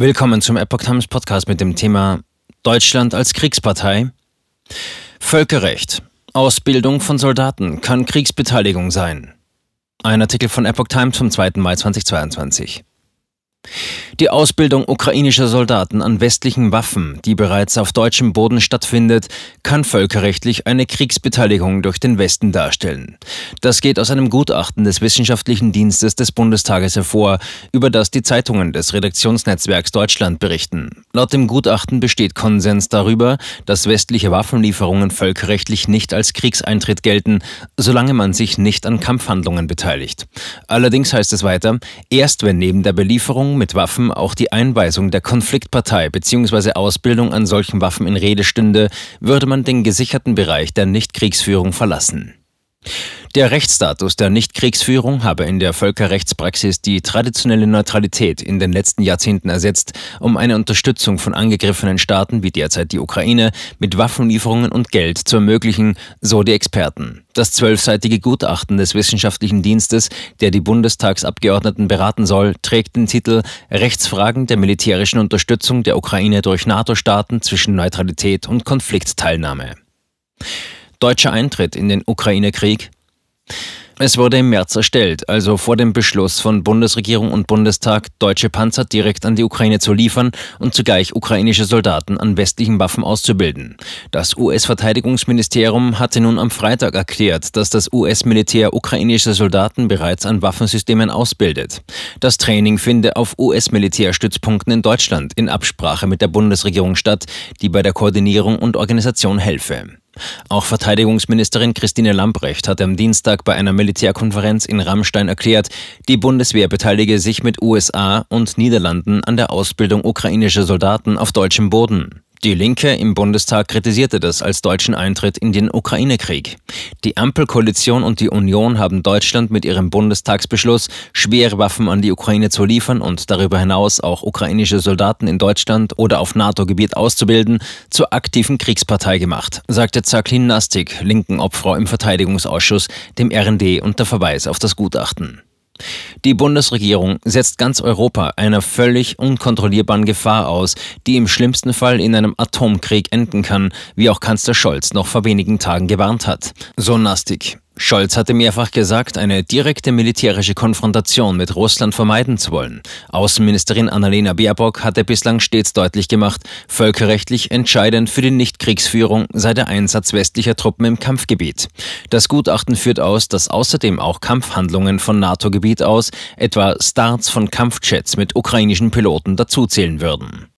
Willkommen zum Epoch Times Podcast mit dem Thema Deutschland als Kriegspartei. Völkerrecht. Ausbildung von Soldaten kann Kriegsbeteiligung sein. Ein Artikel von Epoch Times vom 2. Mai 2022. Die Ausbildung ukrainischer Soldaten an westlichen Waffen, die bereits auf deutschem Boden stattfindet, kann völkerrechtlich eine Kriegsbeteiligung durch den Westen darstellen. Das geht aus einem Gutachten des Wissenschaftlichen Dienstes des Bundestages hervor, über das die Zeitungen des Redaktionsnetzwerks Deutschland berichten. Laut dem Gutachten besteht Konsens darüber, dass westliche Waffenlieferungen völkerrechtlich nicht als Kriegseintritt gelten, solange man sich nicht an Kampfhandlungen beteiligt. Allerdings heißt es weiter, erst wenn neben der Belieferung mit Waffen auch die Einweisung der Konfliktpartei bzw. Ausbildung an solchen Waffen in Rede stünde, würde man den gesicherten Bereich der Nichtkriegsführung verlassen. Der Rechtsstatus der Nichtkriegsführung habe in der Völkerrechtspraxis die traditionelle Neutralität in den letzten Jahrzehnten ersetzt, um eine Unterstützung von angegriffenen Staaten wie derzeit die Ukraine mit Waffenlieferungen und Geld zu ermöglichen, so die Experten. Das zwölfseitige Gutachten des Wissenschaftlichen Dienstes, der die Bundestagsabgeordneten beraten soll, trägt den Titel Rechtsfragen der militärischen Unterstützung der Ukraine durch NATO-Staaten zwischen Neutralität und Konfliktteilnahme. Deutscher Eintritt in den Ukraine-Krieg es wurde im März erstellt, also vor dem Beschluss von Bundesregierung und Bundestag, deutsche Panzer direkt an die Ukraine zu liefern und zugleich ukrainische Soldaten an westlichen Waffen auszubilden. Das US-Verteidigungsministerium hatte nun am Freitag erklärt, dass das US-Militär ukrainische Soldaten bereits an Waffensystemen ausbildet. Das Training finde auf US-Militärstützpunkten in Deutschland in Absprache mit der Bundesregierung statt, die bei der Koordinierung und Organisation helfe. Auch Verteidigungsministerin Christine Lambrecht hat am Dienstag bei einer Militärkonferenz in Rammstein erklärt, die Bundeswehr beteilige sich mit USA und Niederlanden an der Ausbildung ukrainischer Soldaten auf deutschem Boden. Die Linke im Bundestag kritisierte das als deutschen Eintritt in den Ukraine-Krieg. Die Ampelkoalition und die Union haben Deutschland mit ihrem Bundestagsbeschluss, schwere Waffen an die Ukraine zu liefern und darüber hinaus auch ukrainische Soldaten in Deutschland oder auf NATO-Gebiet auszubilden, zur aktiven Kriegspartei gemacht, sagte Zaklin Nastik, linken Obfrau im Verteidigungsausschuss, dem RND unter Verweis auf das Gutachten. Die Bundesregierung setzt ganz Europa einer völlig unkontrollierbaren Gefahr aus, die im schlimmsten Fall in einem Atomkrieg enden kann, wie auch Kanzler Scholz noch vor wenigen Tagen gewarnt hat. So Nastik. Scholz hatte mehrfach gesagt, eine direkte militärische Konfrontation mit Russland vermeiden zu wollen. Außenministerin Annalena Baerbock hatte bislang stets deutlich gemacht, völkerrechtlich entscheidend für die Nichtkriegsführung sei der Einsatz westlicher Truppen im Kampfgebiet. Das Gutachten führt aus, dass außerdem auch Kampfhandlungen von NATO-Gebiet aus, etwa Starts von Kampfjets mit ukrainischen Piloten dazuzählen würden.